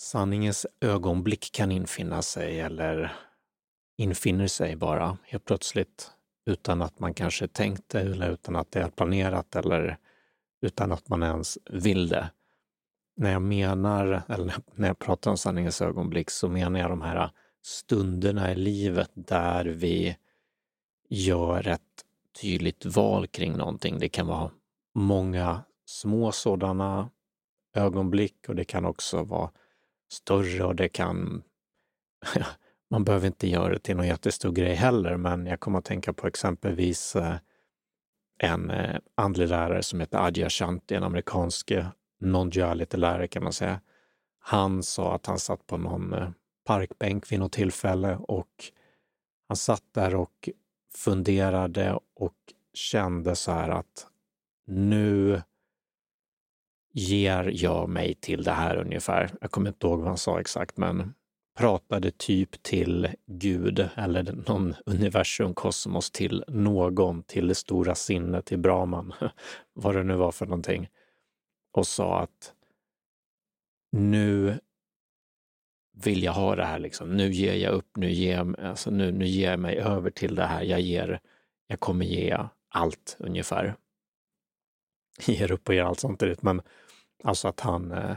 sanningens ögonblick kan infinna sig eller infinner sig bara helt plötsligt utan att man kanske tänkt det eller utan att det är planerat eller utan att man ens vill det. När jag menar, eller när jag pratar om sanningens ögonblick så menar jag de här stunderna i livet där vi gör ett tydligt val kring någonting. Det kan vara många små sådana ögonblick och det kan också vara större och det kan... man behöver inte göra det till någon jättestor grej heller, men jag kommer att tänka på exempelvis eh, en eh, andlig lärare som heter Adja Shanti, en amerikansk eh, non-duality-lärare kan man säga. Han sa att han satt på någon parkbänk vid något tillfälle och han satt där och funderade och kände så här att nu ger jag mig till det här ungefär. Jag kommer inte ihåg vad han sa exakt, men pratade typ till Gud eller någon universum, kosmos, till någon, till det stora sinnet, till Brahman, vad det nu var för någonting, och sa att nu vill jag ha det här, liksom. nu ger jag upp, nu ger, alltså, nu, nu ger jag mig över till det här, jag ger, jag kommer ge allt ungefär. Ger upp och ger allt samtidigt, men alltså att han eh,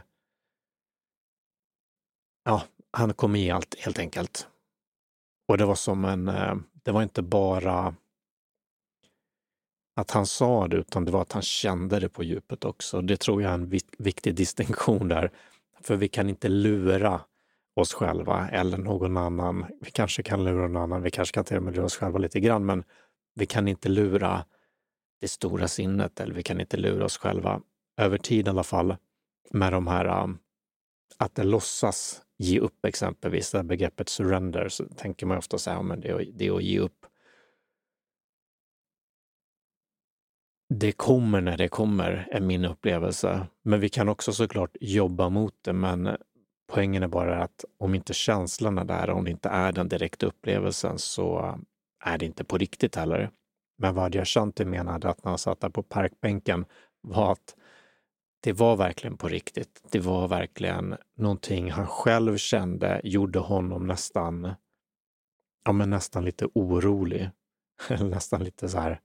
ja, han kom i allt helt enkelt. Och det var som en, eh, det var inte bara att han sa det, utan det var att han kände det på djupet också. Det tror jag är en viktig distinktion där. För vi kan inte lura oss själva eller någon annan. Vi kanske kan lura någon annan, vi kanske kan till och med lura oss själva lite grann, men vi kan inte lura det stora sinnet eller vi kan inte lura oss själva över tid i alla fall med de här um, att det låtsas ge upp exempelvis, det här begreppet surrender, så tänker man ofta så här, men det är, det är att ge upp. Det kommer när det kommer, är min upplevelse. Men vi kan också såklart jobba mot det, men poängen är bara att om inte känslan är där, om det inte är den direkta upplevelsen, så um, är det inte på riktigt heller. Men vad jag Shanti menade att när han satt där på parkbänken var att det var verkligen på riktigt. Det var verkligen någonting han själv kände gjorde honom nästan, ja men nästan lite orolig. nästan lite så här,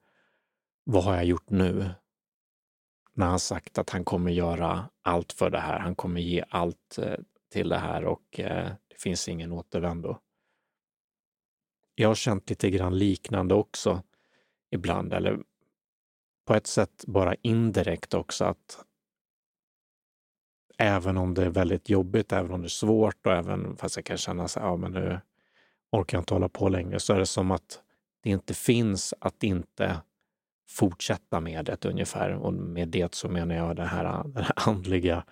vad har jag gjort nu? När han sagt att han kommer göra allt för det här. Han kommer ge allt eh, till det här och eh, det finns ingen återvändo. Jag har känt lite grann liknande också ibland, eller på ett sätt bara indirekt också, att även om det är väldigt jobbigt, även om det är svårt och även fast jag kan känna så ja men nu orkar jag inte hålla på längre, så är det som att det inte finns att inte fortsätta med det ungefär. Och med det så menar jag den här, den här andliga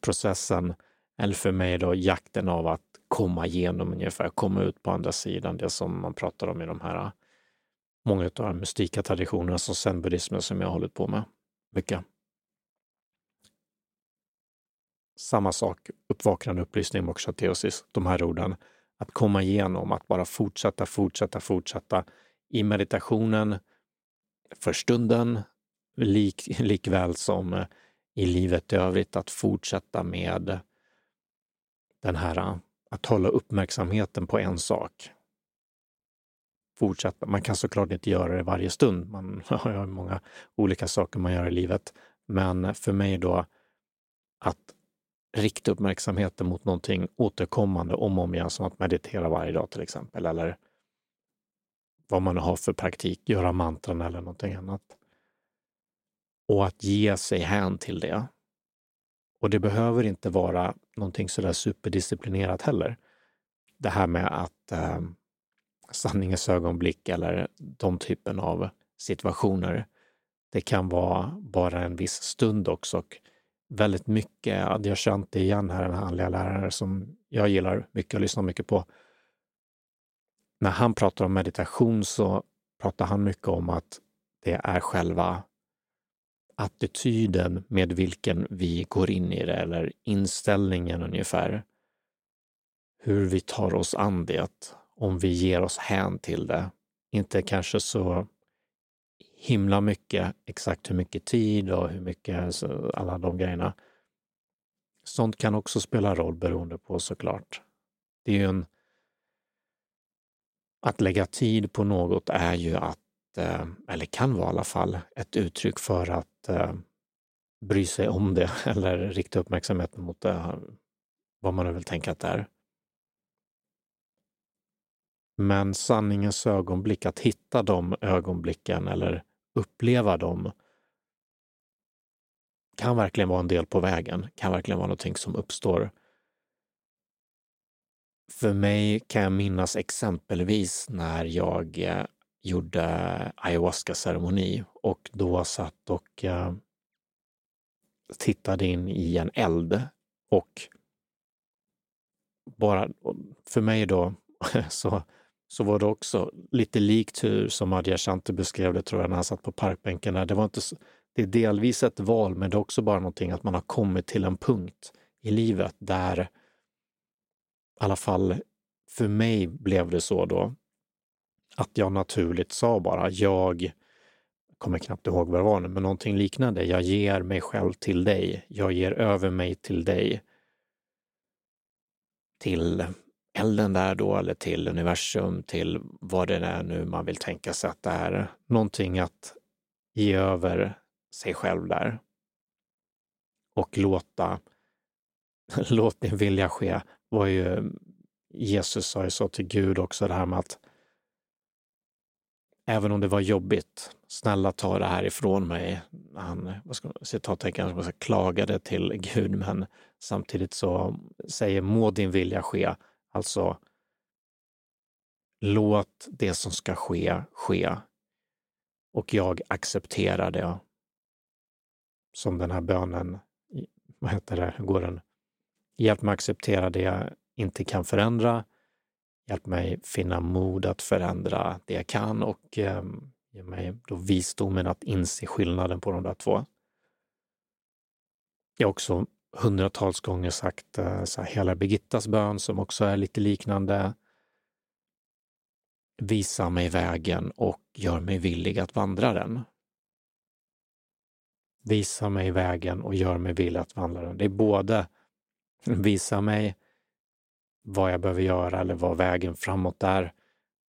processen, eller för mig då jakten av att komma igenom ungefär, komma ut på andra sidan, det som man pratar om i de här många av de mystika traditionerna som zen-buddhismen som jag har hållit på med mycket. Samma sak, uppvaknande upplysning, moksha teosis, de här orden. Att komma igenom, att bara fortsätta, fortsätta, fortsätta i meditationen för stunden, lik, likväl som eh, i livet i övrigt, att fortsätta med den här, eh, att hålla uppmärksamheten på en sak. Fortsätta. Man kan såklart inte göra det varje stund. Man har många olika saker man gör i livet. Men för mig då, att rikta uppmärksamheten mot någonting återkommande om och om igen, som att meditera varje dag till exempel, eller vad man har för praktik, göra mantran eller någonting annat. Och att ge sig hän till det. Och det behöver inte vara någonting sådär superdisciplinerat heller. Det här med att eh, sanningens ögonblick eller de typen av situationer. Det kan vara bara en viss stund också. Och väldigt mycket, Adyashanti igen här, den här andliga läraren som jag gillar mycket och lyssnar mycket på. När han pratar om meditation så pratar han mycket om att det är själva attityden med vilken vi går in i det, eller inställningen ungefär. Hur vi tar oss an det, om vi ger oss hän till det. Inte kanske så himla mycket, exakt hur mycket tid och hur mycket, alla de grejerna. Sånt kan också spela roll beroende på såklart. Det är ju en... Att lägga tid på något är ju att, eh, eller kan vara i alla fall, ett uttryck för att eh, bry sig om det eller rikta uppmärksamheten mot det, vad man nu vill tänka att det är. Men sanningens ögonblick, att hitta de ögonblicken eller uppleva dem kan verkligen vara en del på vägen, kan verkligen vara någonting som uppstår. För mig kan jag minnas exempelvis när jag eh, gjorde ayahuasca-ceremoni och då satt och eh, tittade in i en eld och bara för mig då så, så var det också lite likt hur som Adyashanti beskrev det tror jag när han satt på parkbänken. Där. Det, var inte, det är delvis ett val men det är också bara någonting att man har kommit till en punkt i livet där i alla fall för mig blev det så då att jag naturligt sa bara jag kommer knappt ihåg vad det var nu, men någonting liknande. Jag ger mig själv till dig. Jag ger över mig till dig. Till elden där då, eller till universum, till vad det är nu man vill tänka sig att det är. Någonting att ge över sig själv där. Och låta, låt din vilja ske, var ju, Jesus sa ju så till Gud också, det här med att även om det var jobbigt, snälla ta det här ifrån mig. Han, vad ska, citattecken, ska klagade till Gud, men samtidigt så säger må din vilja ske. Alltså, låt det som ska ske, ske. Och jag accepterar det. Som den här bönen, vad heter det, går den? Hjälp mig acceptera det jag inte kan förändra. Hjälp mig finna mod att förändra det jag kan och eh, ge mig då visdomen att inse skillnaden på de där två. Jag är också hundratals gånger sagt eh, så här, hela Birgittas bön som också är lite liknande. Visa mig vägen och gör mig villig att vandra den. Visa mig vägen och gör mig villig att vandra den. Det är både visa mig vad jag behöver göra eller vad vägen framåt är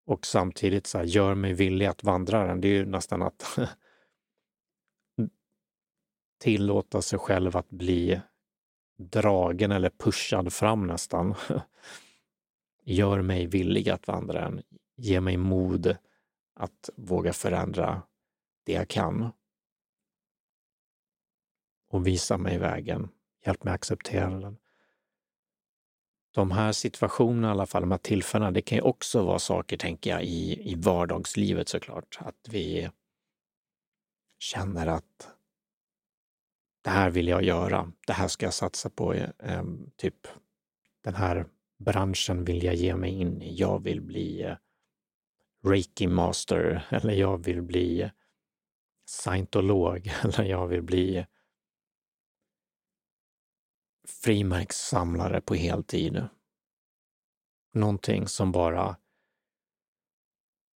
och samtidigt så här, gör mig villig att vandra den. Det är ju nästan att tillåta sig själv att bli dragen eller pushad fram nästan. Gör mig villig att vandra den. Ge mig mod att våga förändra det jag kan. Och visa mig vägen. Hjälp mig acceptera den. De här situationerna, i alla fall de här tillfällena, det kan ju också vara saker, tänker jag, i, i vardagslivet såklart. Att vi känner att det här vill jag göra, det här ska jag satsa på, eh, ehm, typ den här branschen vill jag ge mig in i, jag vill bli eh, reiki master eller jag vill bli eh, scientolog eller jag vill bli eh, frimärkssamlare på heltid. Någonting som bara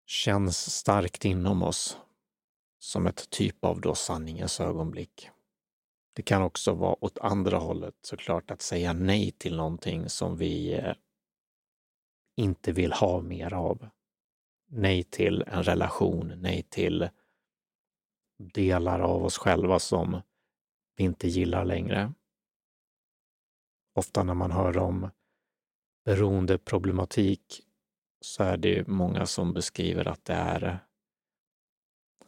känns starkt inom oss som ett typ av då sanningens ögonblick. Det kan också vara åt andra hållet såklart, att säga nej till någonting som vi eh, inte vill ha mer av. Nej till en relation, nej till delar av oss själva som vi inte gillar längre. Ofta när man hör om beroendeproblematik så är det många som beskriver att det är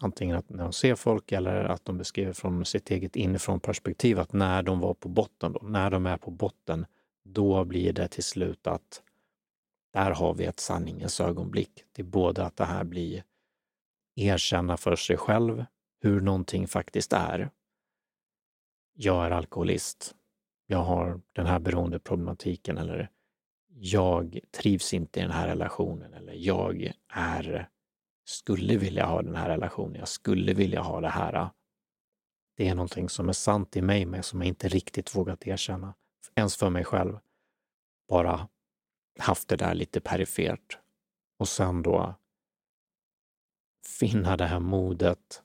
antingen att när de ser folk eller att de beskriver från sitt eget inifrån perspektiv att när de var på botten, då, när de är på botten, då blir det till slut att där har vi ett sanningens ögonblick. Det är både att det här blir erkänna för sig själv hur någonting faktiskt är. Jag är alkoholist. Jag har den här beroendeproblematiken eller jag trivs inte i den här relationen eller jag är skulle vilja ha den här relationen, jag skulle vilja ha det här. Det är någonting som är sant i mig, men som jag inte riktigt vågat erkänna, ens för mig själv. Bara haft det där lite perifert. Och sen då finna det här modet.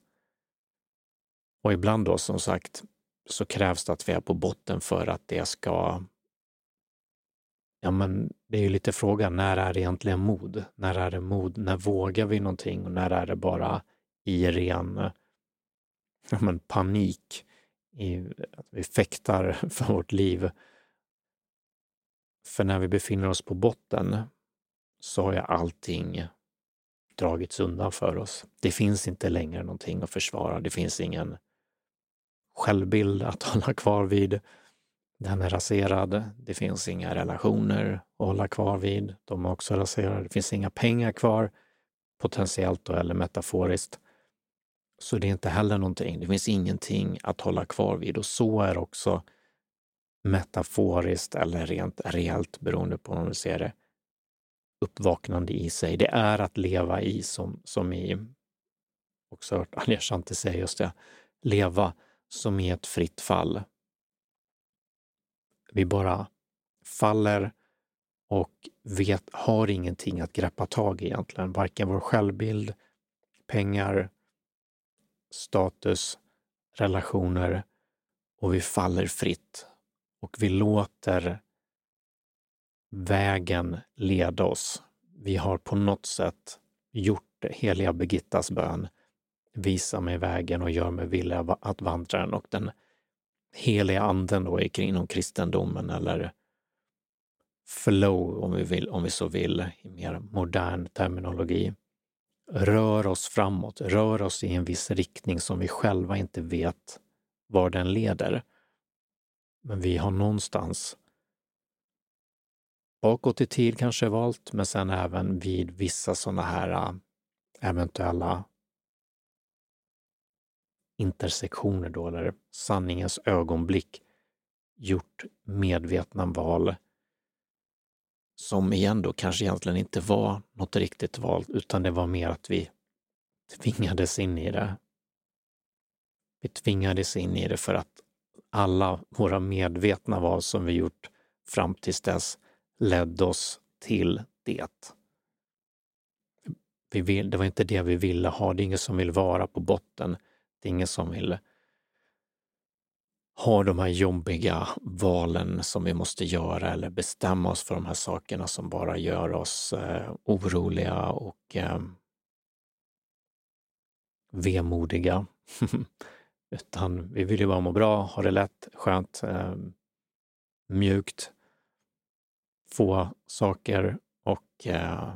Och ibland då som sagt, så krävs det att vi är på botten för att det ska... Ja, men det är ju lite frågan, när är det egentligen mod? När är det mod? När vågar vi någonting och när är det bara i ren ja, men panik? I, att vi fäktar för vårt liv. För när vi befinner oss på botten så har ju allting dragits undan för oss. Det finns inte längre någonting att försvara. Det finns ingen självbild att hålla kvar vid. Den är raserad. Det finns inga relationer att hålla kvar vid. De är också raserade. Det finns inga pengar kvar, potentiellt då, eller metaforiskt. Så det är inte heller någonting. Det finns ingenting att hålla kvar vid och så är också metaforiskt eller rent reellt, beroende på hur man ser det, uppvaknande i sig. Det är att leva i, som, som i, också hört Anja säga just det, leva som i ett fritt fall. Vi bara faller och vet, har ingenting att greppa tag i egentligen. Varken vår självbild, pengar, status, relationer och vi faller fritt. Och vi låter vägen leda oss. Vi har på något sätt gjort heliga Birgittas bön visa mig vägen och gör mig villig att vandra den. Och den heliga anden då inom kristendomen eller flow om vi, vill, om vi så vill, i mer modern terminologi, rör oss framåt, rör oss i en viss riktning som vi själva inte vet var den leder. Men vi har någonstans bakåt i tid kanske valt, men sen även vid vissa sådana här äh, eventuella intersektioner då, eller sanningens ögonblick, gjort medvetna val som igen då kanske egentligen inte var något riktigt val, utan det var mer att vi tvingades in i det. Vi tvingades in i det för att alla våra medvetna val som vi gjort fram tills dess ledde oss till det. Vi vill, det var inte det vi ville ha. Det är ingen som vill vara på botten. Det är ingen som vill ha de här jobbiga valen som vi måste göra eller bestämma oss för de här sakerna som bara gör oss eh, oroliga och eh, vemodiga. Utan vi vill ju bara må bra, ha det lätt, skönt, eh, mjukt, få saker och eh,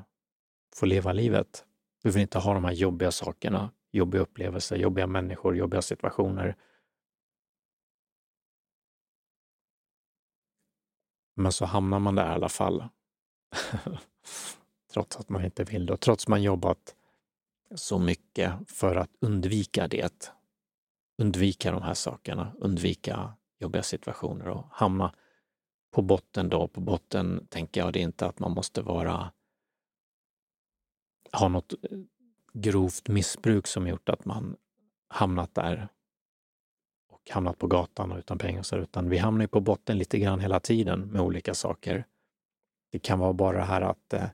få leva livet. Vi vill inte ha de här jobbiga sakerna jobbiga upplevelser, jobbiga människor, jobbiga situationer. Men så hamnar man där i alla fall. trots att man inte vill det och trots man jobbat så mycket för att undvika det. Undvika de här sakerna, undvika jobbiga situationer och hamna på botten då. På botten tänker jag det är inte att man måste vara ha något eh, grovt missbruk som gjort att man hamnat där och hamnat på gatan och utan pengar. Så, utan vi hamnar på botten lite grann hela tiden med olika saker. Det kan vara bara det här att eh,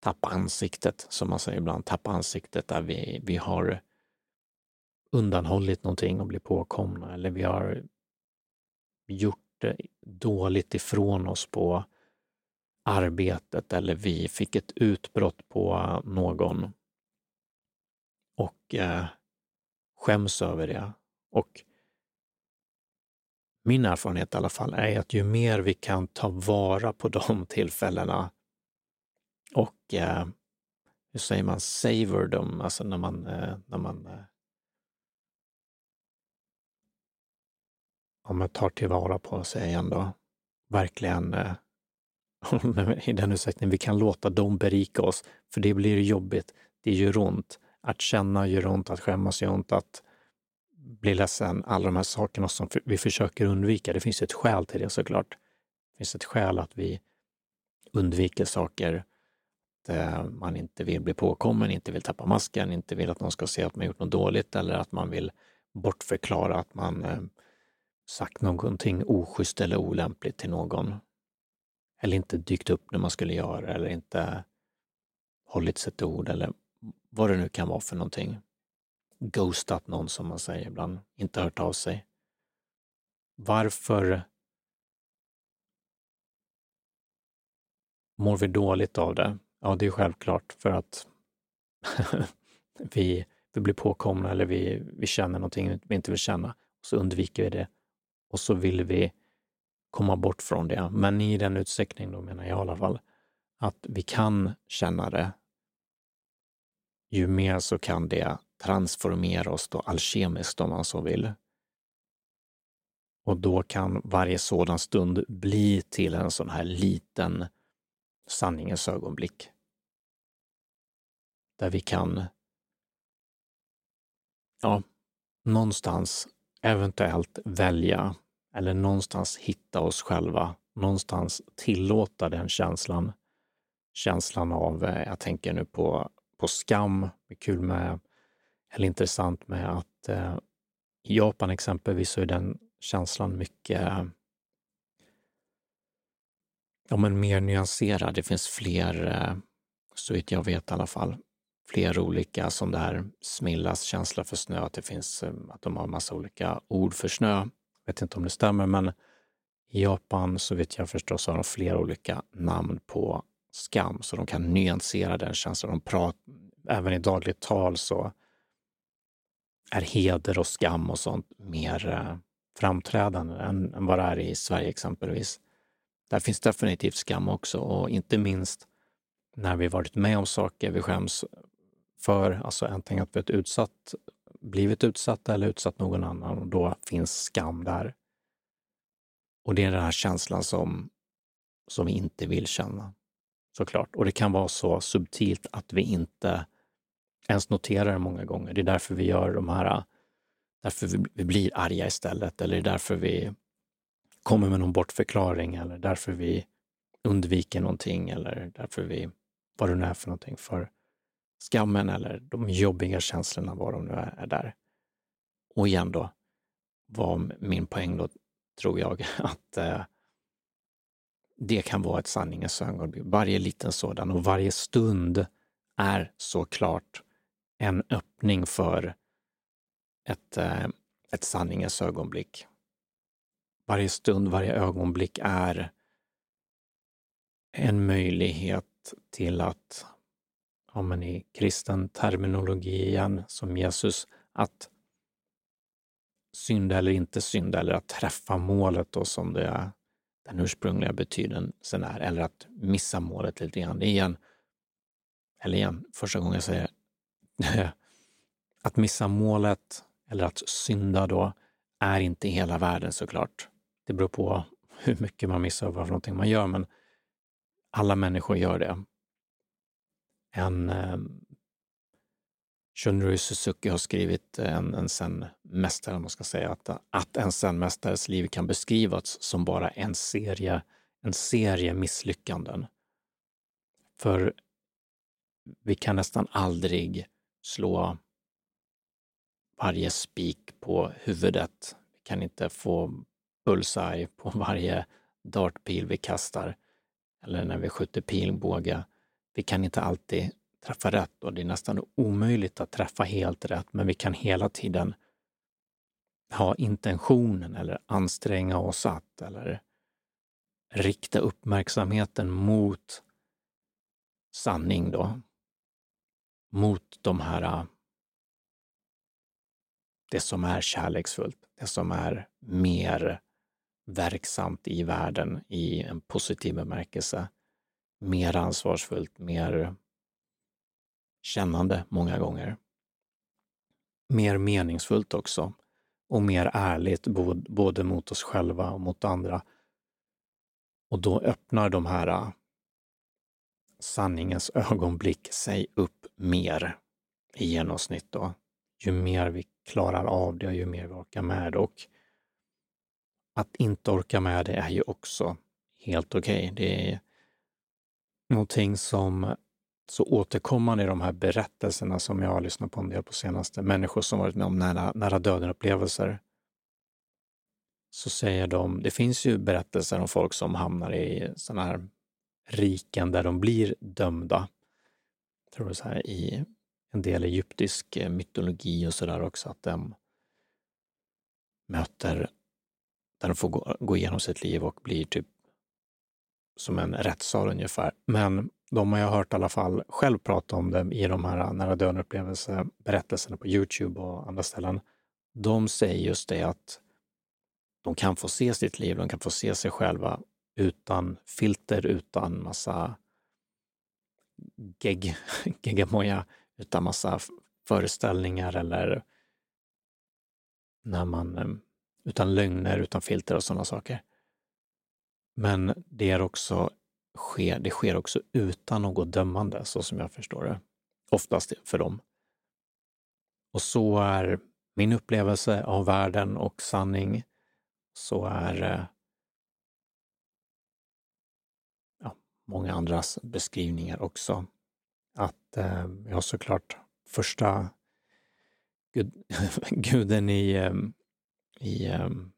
tappa ansiktet, som man säger ibland, tappa ansiktet där vi, vi har undanhållit någonting och blivit påkomna eller vi har gjort det dåligt ifrån oss på arbetet eller vi fick ett utbrott på någon och eh, skäms över det. Och min erfarenhet i alla fall är att ju mer vi kan ta vara på de tillfällena och eh, hur säger man, savor dem, alltså när man, eh, när man eh, om man tar tillvara på sig ändå, verkligen eh, i den utsträckning vi kan låta dem berika oss, för det blir jobbigt, det gör ont, att känna gör ont, att skämmas gör ont, att bli ledsen, alla de här sakerna som vi försöker undvika. Det finns ett skäl till det såklart. Det finns ett skäl att vi undviker saker, att man inte vill bli påkommen, inte vill tappa masken, inte vill att någon ska se att man gjort något dåligt eller att man vill bortförklara att man eh, sagt någonting oschysst eller olämpligt till någon. Eller inte dykt upp när man skulle göra eller inte hållit sitt ord eller vad det nu kan vara för någonting. Ghostat någon som man säger ibland, inte hört av sig. varför mår vi dåligt av det? Ja, det är självklart för att vi, vi blir påkomna eller vi, vi känner någonting vi inte vill känna. Så undviker vi det och så vill vi komma bort från det. Men i den utsträckning, då menar jag i alla fall, att vi kan känna det, ju mer så kan det transformera oss då alkemiskt om man så vill. Och då kan varje sådan stund bli till en sån här liten sanningens ögonblick. Där vi kan, ja, någonstans eventuellt välja eller någonstans hitta oss själva, någonstans tillåta den känslan. Känslan av, eh, jag tänker nu på, på skam, kul med, eller intressant med att eh, i Japan exempelvis så är den känslan mycket ja, men mer nyanserad. Det finns fler, eh, så vitt jag vet i alla fall, fler olika som det här Smillas känsla för snö, att det finns, eh, att de har massa olika ord för snö. Jag vet inte om det stämmer, men i Japan, så vet jag förstås, har de flera olika namn på skam, så de kan nyansera den känslan. De pratar, även i dagligt tal så är heder och skam och sånt mer eh, framträdande än, än vad det är i Sverige exempelvis. Där finns definitivt skam också och inte minst när vi varit med om saker vi skäms för, alltså antingen att vi ett utsatt, blivit utsatta eller utsatt någon annan och då finns skam där. Och det är den här känslan som, som vi inte vill känna, såklart. Och det kan vara så subtilt att vi inte ens noterar det många gånger. Det är därför vi gör de här, därför vi blir arga istället, eller det är därför vi kommer med någon bortförklaring eller därför vi undviker någonting eller därför vi, vad det nu är för någonting, för skammen eller de jobbiga känslorna, vad de nu är, är där. Och igen då, var min poäng då, tror jag, att eh, det kan vara ett sanningens ögonblick. Varje liten sådan och varje stund är såklart en öppning för ett, eh, ett sanningens ögonblick varje stund, varje ögonblick är en möjlighet till att, ja men i kristen terminologi igen, som Jesus, att synda eller inte synda eller att träffa målet då som det är, den ursprungliga betydelsen är, eller att missa målet lite grann. Det är igen, eller igen, första gången jag säger att missa målet eller att synda då är inte hela världen såklart. Det beror på hur mycket man missar och vad för någonting man gör, men alla människor gör det. En eh, Shunryu Suzuki har skrivit en, en zen-mästare, om man ska säga, att, att en zen-mästares liv kan beskrivas som bara en serie, en serie misslyckanden. För vi kan nästan aldrig slå varje spik på huvudet. Vi kan inte få bullseye på varje dartpil vi kastar eller när vi skjuter pilbåge. Vi kan inte alltid träffa rätt och det är nästan omöjligt att träffa helt rätt, men vi kan hela tiden ha intentionen eller anstränga oss att eller rikta uppmärksamheten mot sanning då. Mot de här äh, det som är kärleksfullt, det som är mer verksamt i världen i en positiv bemärkelse. Mer ansvarsfullt, mer kännande många gånger. Mer meningsfullt också och mer ärligt både mot oss själva och mot andra. Och då öppnar de här äh, sanningens ögonblick sig upp mer i genomsnitt. Då. Ju mer vi klarar av det, ju mer vi orkar med det. Och att inte orka med det är ju också helt okej. Okay. Det är någonting som så återkommande i de här berättelserna som jag har lyssnat på en del på senaste, människor som varit med om nära, nära döden-upplevelser, så säger de, det finns ju berättelser om folk som hamnar i sådana här riken där de blir dömda. Jag tror det är så här i en del egyptisk eh, mytologi och sådär också, att de möter där de får gå, gå igenom sitt liv och blir typ som en rättssal ungefär. Men de har jag hört i alla fall själv prata om det i de här nära döden-upplevelseberättelserna på Youtube och andra ställen. De säger just det att de kan få se sitt liv, de kan få se sig själva utan filter, utan massa geggamoja, utan massa föreställningar eller när man, eh, utan lögner, utan filter och sådana saker. Men det är också sker, det sker också utan något dömande, så som jag förstår det. Oftast för dem. Och så är min upplevelse av världen och sanning. Så är eh, ja, många andras beskrivningar också. Att eh, jag såklart första gud, guden i, ehm, i ehm,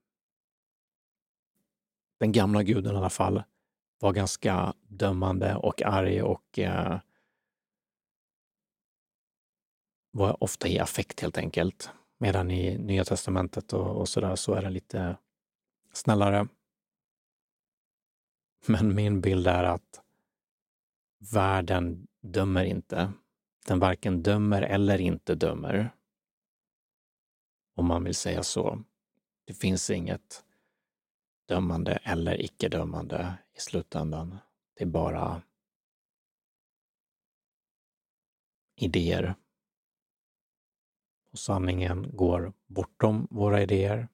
den gamla guden i alla fall, var ganska dömande och arg och eh, var ofta i affekt helt enkelt. Medan i Nya Testamentet och, och sådär så är den lite snällare. Men min bild är att världen dömer inte. Den varken dömer eller inte dömer. Om man vill säga så. Det finns inget dömande eller icke-dömande i slutändan. Det är bara idéer. Och sanningen går bortom våra idéer.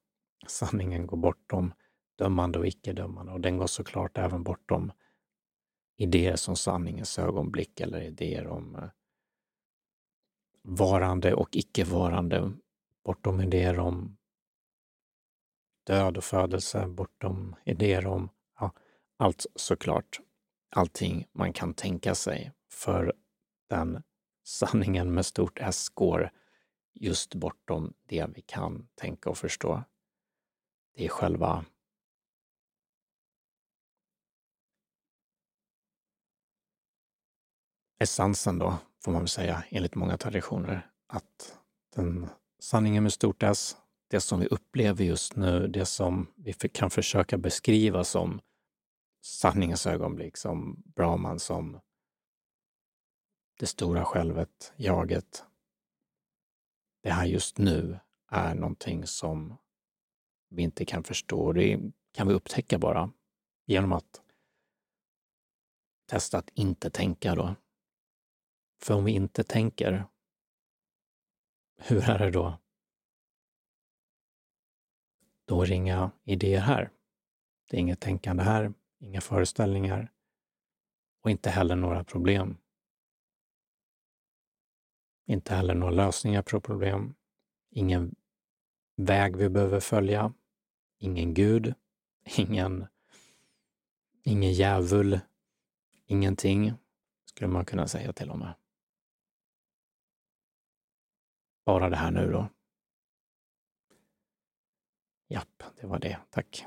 Sanningen går bortom dömande och icke-dömande och den går såklart även bortom idéer som sanningens ögonblick eller idéer om eh, varande och icke-varande, bortom idéer om död och födelse, bortom idéer om allt såklart. Allting man kan tänka sig. För den sanningen med stort S går just bortom det vi kan tänka och förstå. Det är själva essensen då, får man väl säga, enligt många traditioner, att den sanningen med stort S det som vi upplever just nu, det som vi kan försöka beskriva som sanningens ögonblick, som Brahman, som det stora självet, jaget. Det här just nu är någonting som vi inte kan förstå. Det kan vi upptäcka bara genom att testa att inte tänka då. För om vi inte tänker, hur är det då då är det inga idéer här. Det är inget tänkande här, inga föreställningar och inte heller några problem. Inte heller några lösningar på problem. Ingen väg vi behöver följa. Ingen Gud. Ingen, ingen djävul. Ingenting, skulle man kunna säga till och med. Bara det här nu då. Japp, det var det. Tack.